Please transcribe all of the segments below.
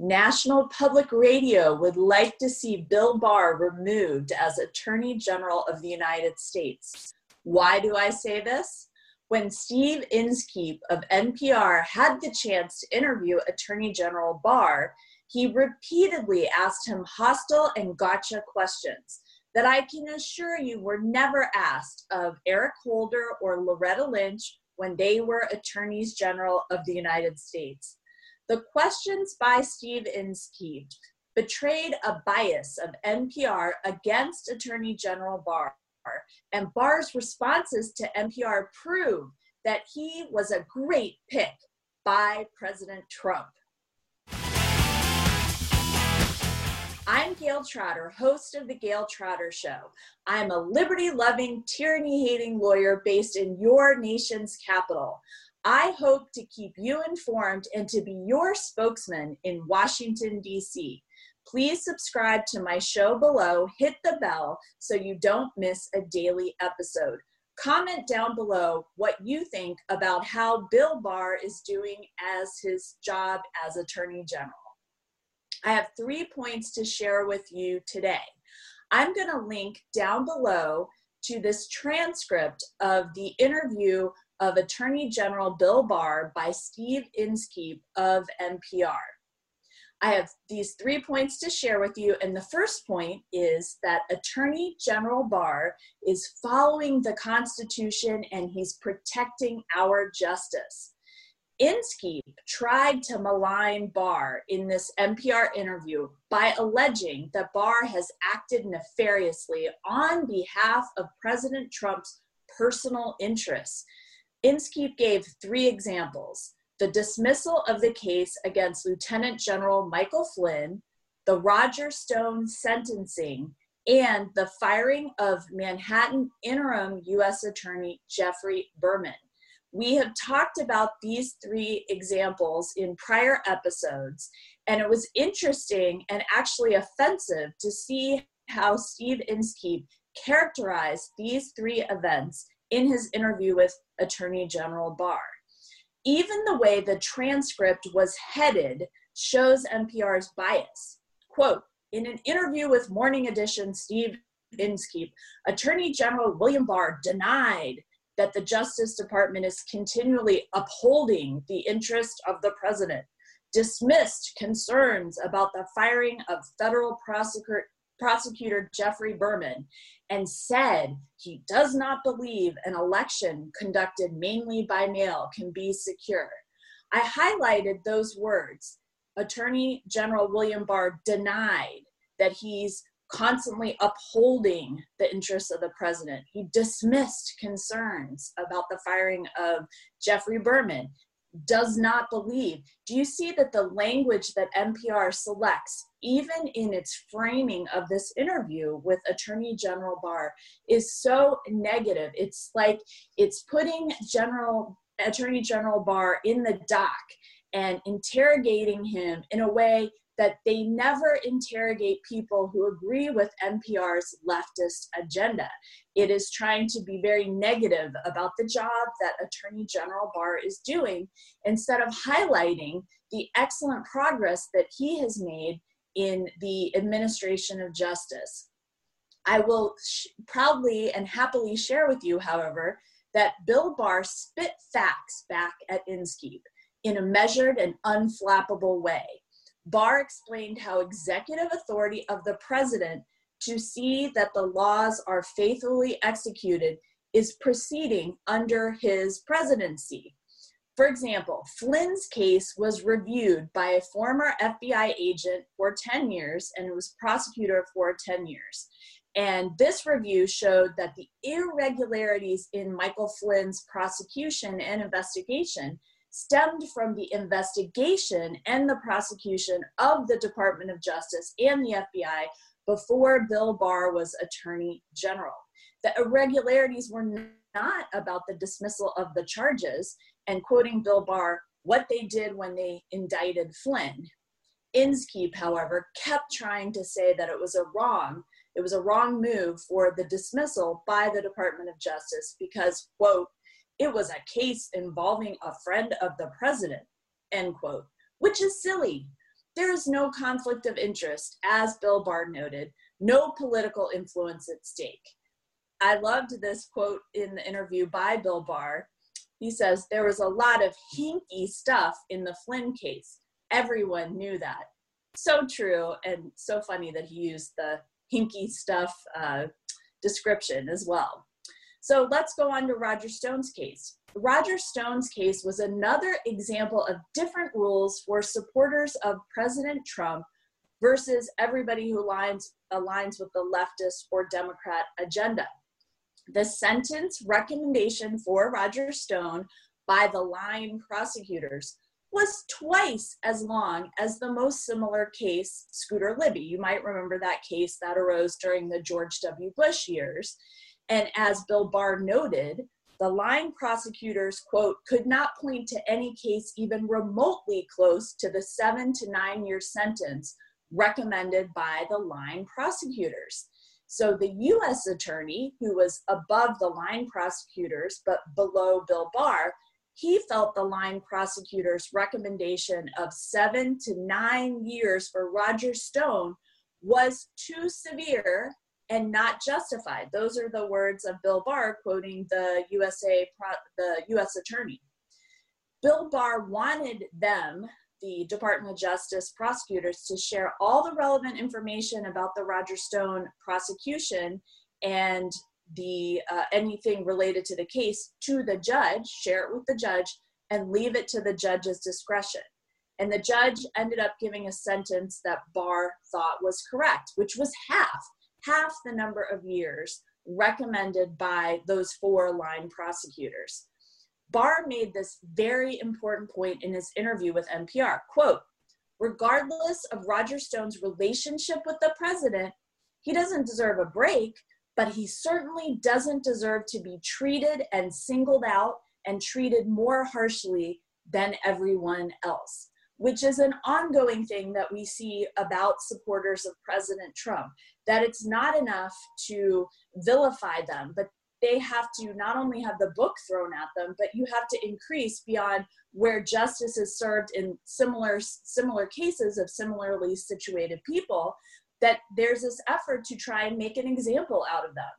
National Public Radio would like to see Bill Barr removed as Attorney General of the United States. Why do I say this? When Steve Inskeep of NPR had the chance to interview Attorney General Barr, he repeatedly asked him hostile and gotcha questions that I can assure you were never asked of Eric Holder or Loretta Lynch when they were attorneys general of the United States. The questions by Steve Inskeep betrayed a bias of NPR against Attorney General Barr, and Barr's responses to NPR prove that he was a great pick by President Trump. I'm Gayle Trotter, host of The Gayle Trotter Show. I'm a liberty loving, tyranny hating lawyer based in your nation's capital. I hope to keep you informed and to be your spokesman in Washington, D.C. Please subscribe to my show below, hit the bell so you don't miss a daily episode. Comment down below what you think about how Bill Barr is doing as his job as Attorney General. I have three points to share with you today. I'm going to link down below to this transcript of the interview of Attorney General Bill Barr by Steve Inskeep of NPR. I have these three points to share with you, and the first point is that Attorney General Barr is following the Constitution and he's protecting our justice. Inskeep tried to malign Barr in this NPR interview by alleging that Barr has acted nefariously on behalf of President Trump's personal interests. Inskeep gave three examples the dismissal of the case against Lieutenant General Michael Flynn, the Roger Stone sentencing, and the firing of Manhattan interim U.S. Attorney Geoffrey Berman. We have talked about these three examples in prior episodes, and it was interesting and actually offensive to see how Steve Inskeep characterized these three events in his interview with Attorney General Barr. Even the way the transcript was headed shows NPR's bias. Quote, in an interview with Morning Edition Steve Inskeep, Attorney General William Barr denied that the Justice Department is continually upholding the interest of the president, dismissed concerns about the firing of federal prosecutor, prosecutor Geoffrey Berman, and said he does not believe an election conducted mainly by mail can be secure. I highlighted those words. Attorney General William Barr denied that he's constantly upholding the interests of the president. He dismissed concerns about the firing of Geoffrey Berman, does not believe. Do you see that the language that NPR selects, even in its framing of this interview with Attorney General Barr, is so negative? It's like it's putting General Attorney General Barr in the dock and interrogating him in a way that they never interrogate people who agree with NPR's leftist agenda. It is trying to be very negative about the job that Attorney General Barr is doing instead of highlighting the excellent progress that he has made in the administration of justice. I will sh- proudly and happily share with you, however, that Bill Barr spit facts back at Inskeep in a measured and unflappable way. Barr explained how executive authority of the president to see that the laws are faithfully executed is proceeding under his presidency. For example, Flynn's case was reviewed by a former FBI agent for 10 years and was prosecutor for 10 years. And this review showed that the irregularities in Michael Flynn's prosecution and investigation stemmed from the investigation and the prosecution of the Department of Justice and the FBI before Bill Barr was Attorney General. The irregularities were not about the dismissal of the charges, and quoting Bill Barr, what they did when they indicted Flynn. Inskeep, however, kept trying to say that it was a wrong, it was a wrong move for the dismissal by the Department of Justice because, quote, it was a case involving a friend of the president, end quote, which is silly. there is no conflict of interest, as Bill Barr noted, no political influence at stake. I loved this quote in the interview by Bill Barr. He says, There was a lot of hinky stuff in the Flynn case. Everyone knew that. So true, and so funny that he used the hinky stuff uh, description as well. So let's go on to Roger Stone's case. Roger Stone's case was another example of different rules for supporters of President Trump versus everybody who aligns, aligns with the leftist or Democrat agenda. The sentence recommendation for Roger Stone by the line prosecutors was twice as long as the most similar case, Scooter Libby. You might remember that case that arose during the George W. Bush years. And as Bill Barr noted, the line prosecutors, quote, could not point to any case even remotely close to the seven to nine year sentence recommended by the line prosecutors. So the US attorney, who was above the line prosecutors but below Bill Barr, he felt the line prosecutor's recommendation of seven to nine years for Roger Stone was too severe and not justified. Those are the words of Bill Barr quoting the USA the US attorney. Bill Barr wanted them, the Department of Justice prosecutors, to share all the relevant information about the Roger Stone prosecution and the uh, anything related to the case to the judge, share it with the judge, and leave it to the judge's discretion. And the judge ended up giving a sentence that Barr thought was correct, which was half half the number of years recommended by those four line prosecutors. Barr made this very important point in his interview with NPR. Quote, regardless of Roger Stone's relationship with the president, he doesn't deserve a break, but he certainly doesn't deserve to be treated and singled out and treated more harshly than everyone else which is an ongoing thing that we see about supporters of President Trump, that it's not enough to vilify them, but they have to not only have the book thrown at them, but you have to increase beyond where justice is served in similar similar cases of similarly situated people. That there's this effort to try and make an example out of them.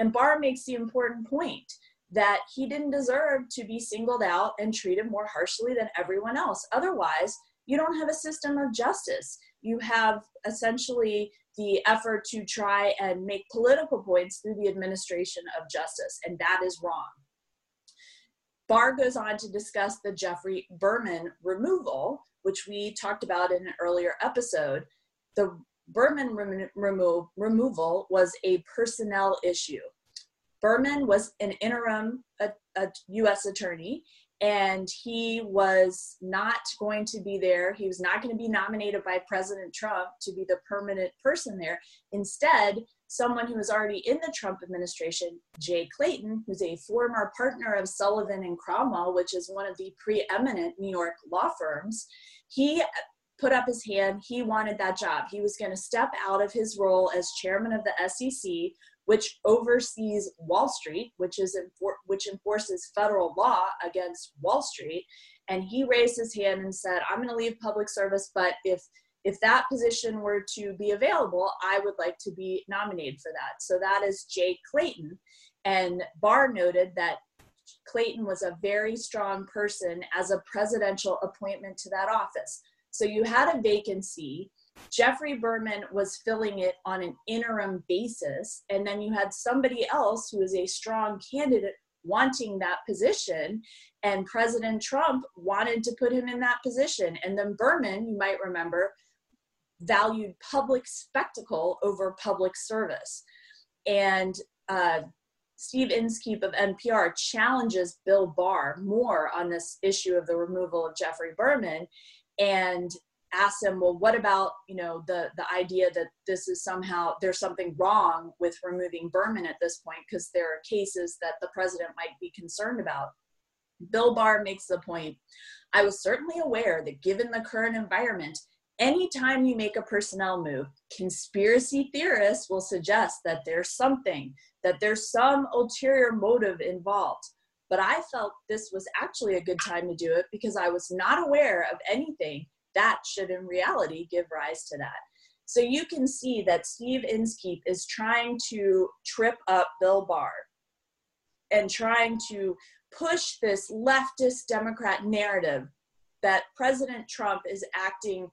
And Barr makes the important point that he didn't deserve to be singled out and treated more harshly than everyone else. Otherwise, you don't have a system of justice. You have essentially the effort to try and make political points through the administration of justice, and that is wrong. Barr goes on to discuss the Geoffrey Berman removal, which we talked about in an earlier episode. The Berman remo- remo- removal was a personnel issue. Berman was an interim a, a U.S. attorney, and he was not going to be there. He was not going to be nominated by President Trump to be the permanent person there. Instead, someone who was already in the Trump administration, Jay Clayton, who's a former partner of Sullivan and Cromwell, which is one of the preeminent New York law firms, he put up his hand. He wanted that job. He was going to step out of his role as chairman of the SEC, which oversees Wall Street, which is enfor- which enforces federal law against Wall Street. And he raised his hand and said, "I'm going to leave public service, but if if that position were to be available, I would like to be nominated for that." So that is Jay Clayton. And Barr noted that Clayton was a very strong person as a presidential appointment to that office. So you had a vacancy Geoffrey Berman was filling it on an interim basis. And then you had somebody else who was a strong candidate wanting that position. And President Trump wanted to put him in that position. And then Berman, you might remember, valued public spectacle over public service. And uh, Steve Inskeep of NPR challenges Bill Barr more on this issue of the removal of Geoffrey Berman. And ask them well what about you know the the idea that this is somehow there's something wrong with removing berman at this point? Because there are cases that the president might be concerned about. Bill barr makes the point i was certainly aware that given the current environment anytime you make a personnel move conspiracy theorists will suggest that there's something that there's some ulterior motive involved. But i felt this was actually a good time to do it because i was not aware of anything that should in reality give rise to that. So you can see that Steve Inskeep is trying to trip up Bill Barr and trying to push this leftist Democrat narrative that President Trump is acting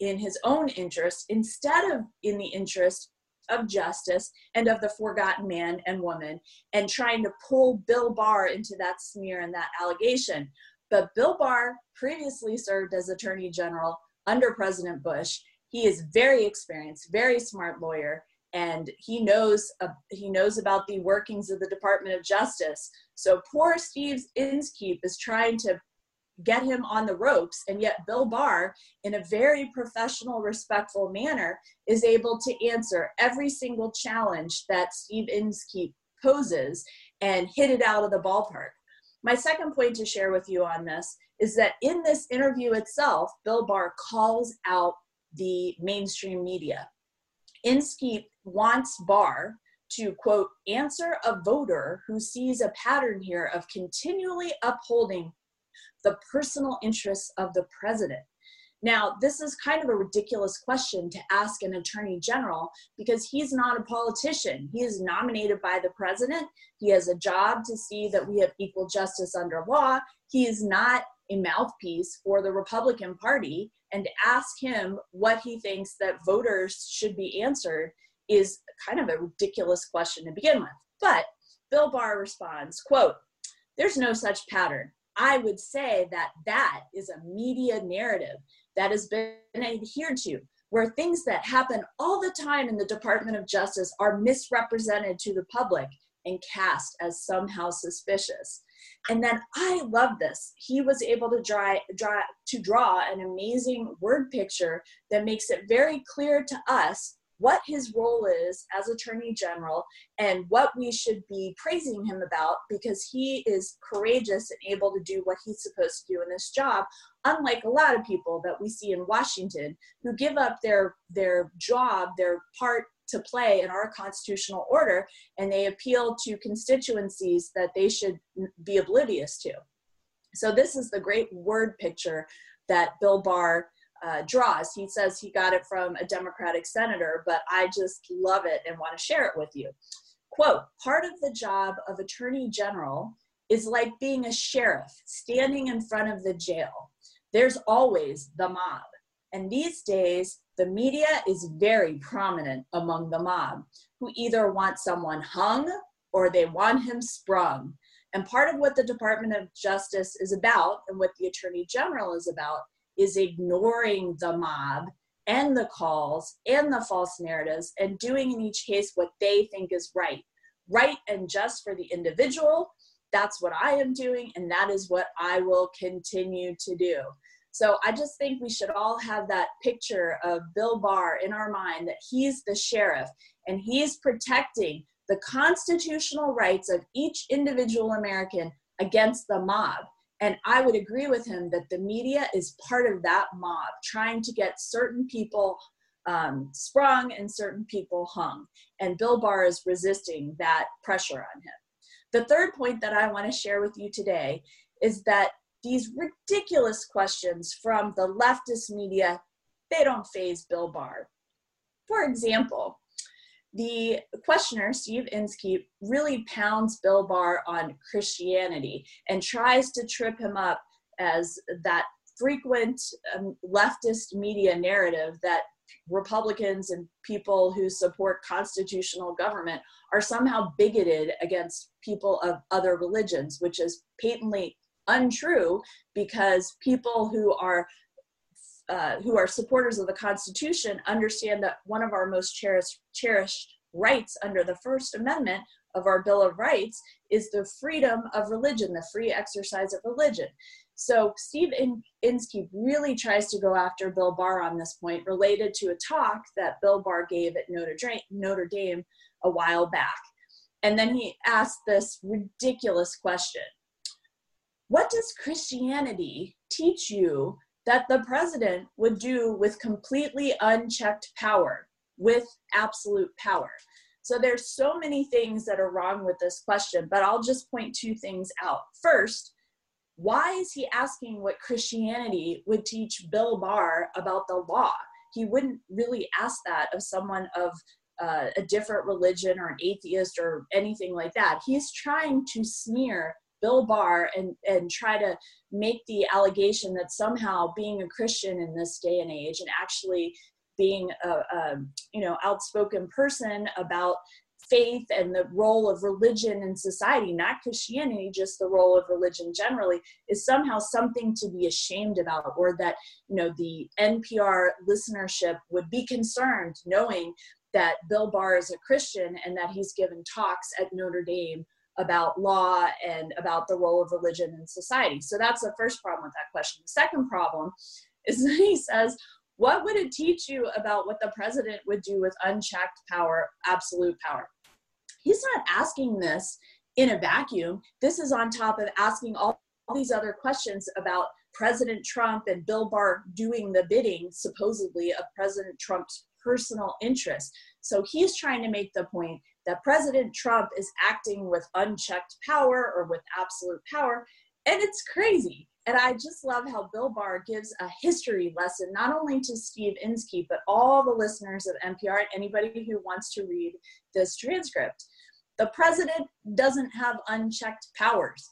in his own interest instead of in the interest of justice and of the forgotten man and woman and trying to pull Bill Barr into that smear and that allegation. But Bill Barr previously served as Attorney General under President Bush. He is very experienced, very smart lawyer, and he knows uh, he knows about the workings of the Department of Justice. So poor Steve Inskeep is trying to get him on the ropes. And yet, Bill Barr, in a very professional, respectful manner, is able to answer every single challenge that Steve Inskeep poses and hit it out of the ballpark. My second point to share with you on this is that in this interview itself, Bill Barr calls out the mainstream media. Inskeep wants Barr to quote answer a voter who sees a pattern here of continually upholding the personal interests of the president. Now, this is kind of a ridiculous question to ask an attorney general because he's not a politician. He is nominated by the president. He has a job to see that we have equal justice under law. He is not a mouthpiece for the Republican Party. And to ask him what he thinks that voters should be answered is kind of a ridiculous question to begin with. But Bill Barr responds, quote, there's no such pattern. I would say that that is a media narrative that has been adhered to, where things that happen all the time in the Department of Justice are misrepresented to the public and cast as somehow suspicious. And then I love this. He was able to draw, draw to draw an amazing word picture that makes it very clear to us what his role is as Attorney General and what we should be praising him about because he is courageous and able to do what he's supposed to do in this job, unlike a lot of people that we see in Washington who give up their, their job, their part to play in our constitutional order, and they appeal to constituencies that they should be oblivious to. So, this is the great word picture that Bill Barr uh, draws. He says he got it from a Democratic senator, but I just love it and want to share it with you. Quote Part of the job of attorney general is like being a sheriff standing in front of the jail. There's always the mob. And these days, the media is very prominent among the mob who either want someone hung or they want him sprung. And part of what the Department of Justice is about and what the Attorney General is about is ignoring the mob and the calls and the false narratives and doing in each case what they think is right. Right and just for the individual. That's what I am doing, and that is what I will continue to do. So I just think we should all have that picture of Bill Barr in our mind that he's the sheriff and he's protecting the constitutional rights of each individual American against the mob. And I would agree with him that the media is part of that mob, trying to get certain people um, sprung and certain people hung. And Bill Barr is resisting that pressure on him. The third point that I want to share with you today is that these ridiculous questions from the leftist media, they don't faze Bill Barr. For example, the questioner, Steve Inskeep, really pounds Bill Barr on Christianity and tries to trip him up as that frequent um, leftist media narrative that Republicans and people who support constitutional government are somehow bigoted against people of other religions, which is patently untrue because people who are uh, who are supporters of the Constitution understand that one of our most cherished, cherished rights under the First Amendment of our Bill of Rights is the freedom of religion, the free exercise of religion. So Steve Inskeep really tries to go after Bill Barr on this point, related to a talk that Bill Barr gave at Notre Dame, Notre Dame a while back. And then he asked this ridiculous question What does Christianity teach you that the president would do with completely unchecked power, with absolute power. So there's so many things that are wrong with this question, but I'll just point two things out. First, why is he asking what Christianity would teach Bill Barr about the law? He wouldn't really ask that of someone of uh, a different religion or an atheist or anything like that. He's trying to smear Bill Barr and, and try to make the allegation that somehow being a Christian in this day and age and actually being a, a you know outspoken person about faith and the role of religion in society, not Christianity, just the role of religion generally, is somehow something to be ashamed about, or that you know the NPR listenership would be concerned knowing that Bill Barr is a Christian and that he's given talks at Notre Dame about law and about the role of religion in society. So that's the first problem with that question. The second problem is that he says, what would it teach you about what the president would do with unchecked power, absolute power? He's not asking this in a vacuum. This is on top of asking all, all these other questions about President Trump and Bill Barr doing the bidding, supposedly, of President Trump's personal interest. So he's trying to make the point that President Trump is acting with unchecked power or with absolute power. And it's crazy. And I just love how Bill Barr gives a history lesson, not only to Steve Inskeep, but all the listeners of NPR and anybody who wants to read this transcript. The president doesn't have unchecked powers.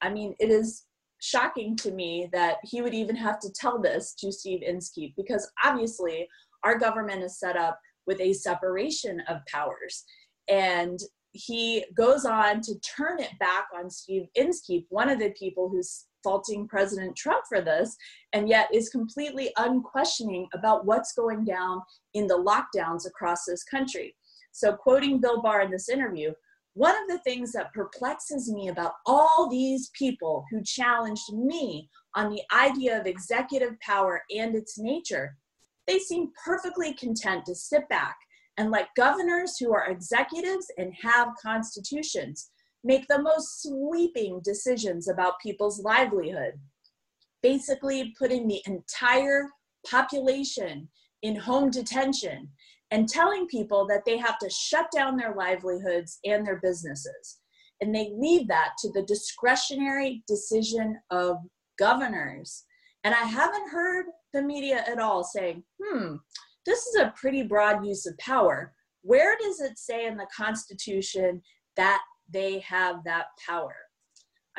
I mean, it is shocking to me that he would even have to tell this to Steve Inskeep because obviously our government is set up with a separation of powers. And he goes on to turn it back on Steve Inskeep, one of the people who's faulting President Trump for this, and yet is completely unquestioning about what's going down in the lockdowns across this country. So, quoting Bill Barr in this interview, one of the things that perplexes me about all these people who challenged me on the idea of executive power and its nature, they seem perfectly content to sit back and let governors who are executives and have constitutions make the most sweeping decisions about people's livelihood, basically putting the entire population in home detention and telling people that they have to shut down their livelihoods and their businesses. And they leave that to the discretionary decision of governors. And I haven't heard the media at all saying, hmm, this is a pretty broad use of power. Where does it say in the Constitution that they have that power?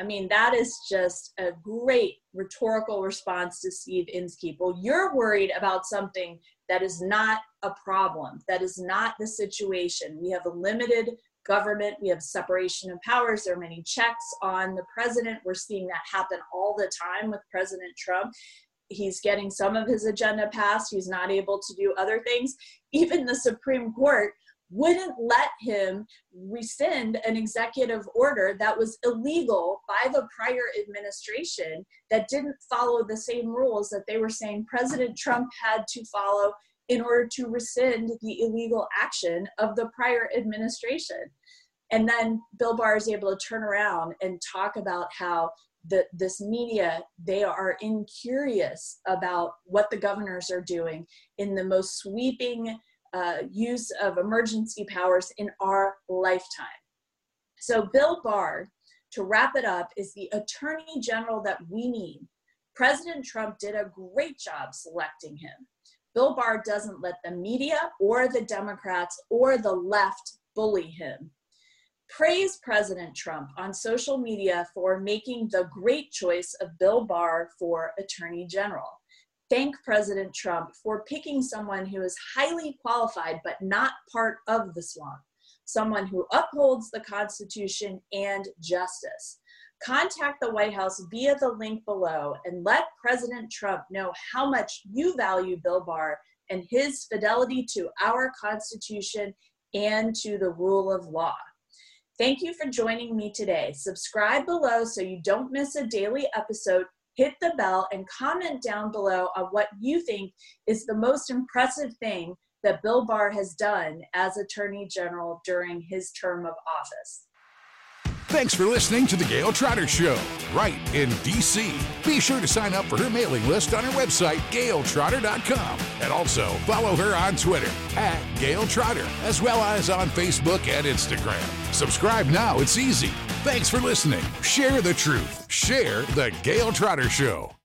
I mean, that is just a great rhetorical response to Steve Inskeep. Well, you're worried about something that is not a problem, that is not the situation. We have a limited government, we have separation of powers, there are many checks on the president. We're seeing that happen all the time with President Trump he's getting some of his agenda passed he's not able to do other things even the supreme court wouldn't let him rescind an executive order that was illegal by the prior administration that didn't follow the same rules that they were saying president trump had to follow in order to rescind the illegal action of the prior administration. And then bill barr is able to turn around and talk about how the, this media they are incurious about what the governors are doing in the most sweeping uh, use of emergency powers in our lifetime. So bill barr to wrap it up is the attorney general that we need. President trump did a great job selecting him. Bill barr doesn't let the media or the democrats or the left bully him praise President Trump on social media for making the great choice of Bill Barr for Attorney General. Thank President Trump for picking someone who is highly qualified but not part of the swamp, someone who upholds the Constitution and justice. Contact the White House via the link below and let President Trump know how much you value Bill Barr and his fidelity to our Constitution and to the rule of law. Thank you for joining me today. Subscribe below so you don't miss a daily episode. Hit the bell and comment down below on what you think is the most impressive thing that Bill Barr has done as Attorney General during his term of office. Thanks for listening to The Gayle Trotter Show, right in D.C. Be sure to sign up for her mailing list on her website, gayletrotter.com. And also follow her on Twitter at Gayle Trotter, as well as on Facebook and Instagram. Subscribe now, it's easy. Thanks for listening. Share the truth. Share the Gayle Trotter Show.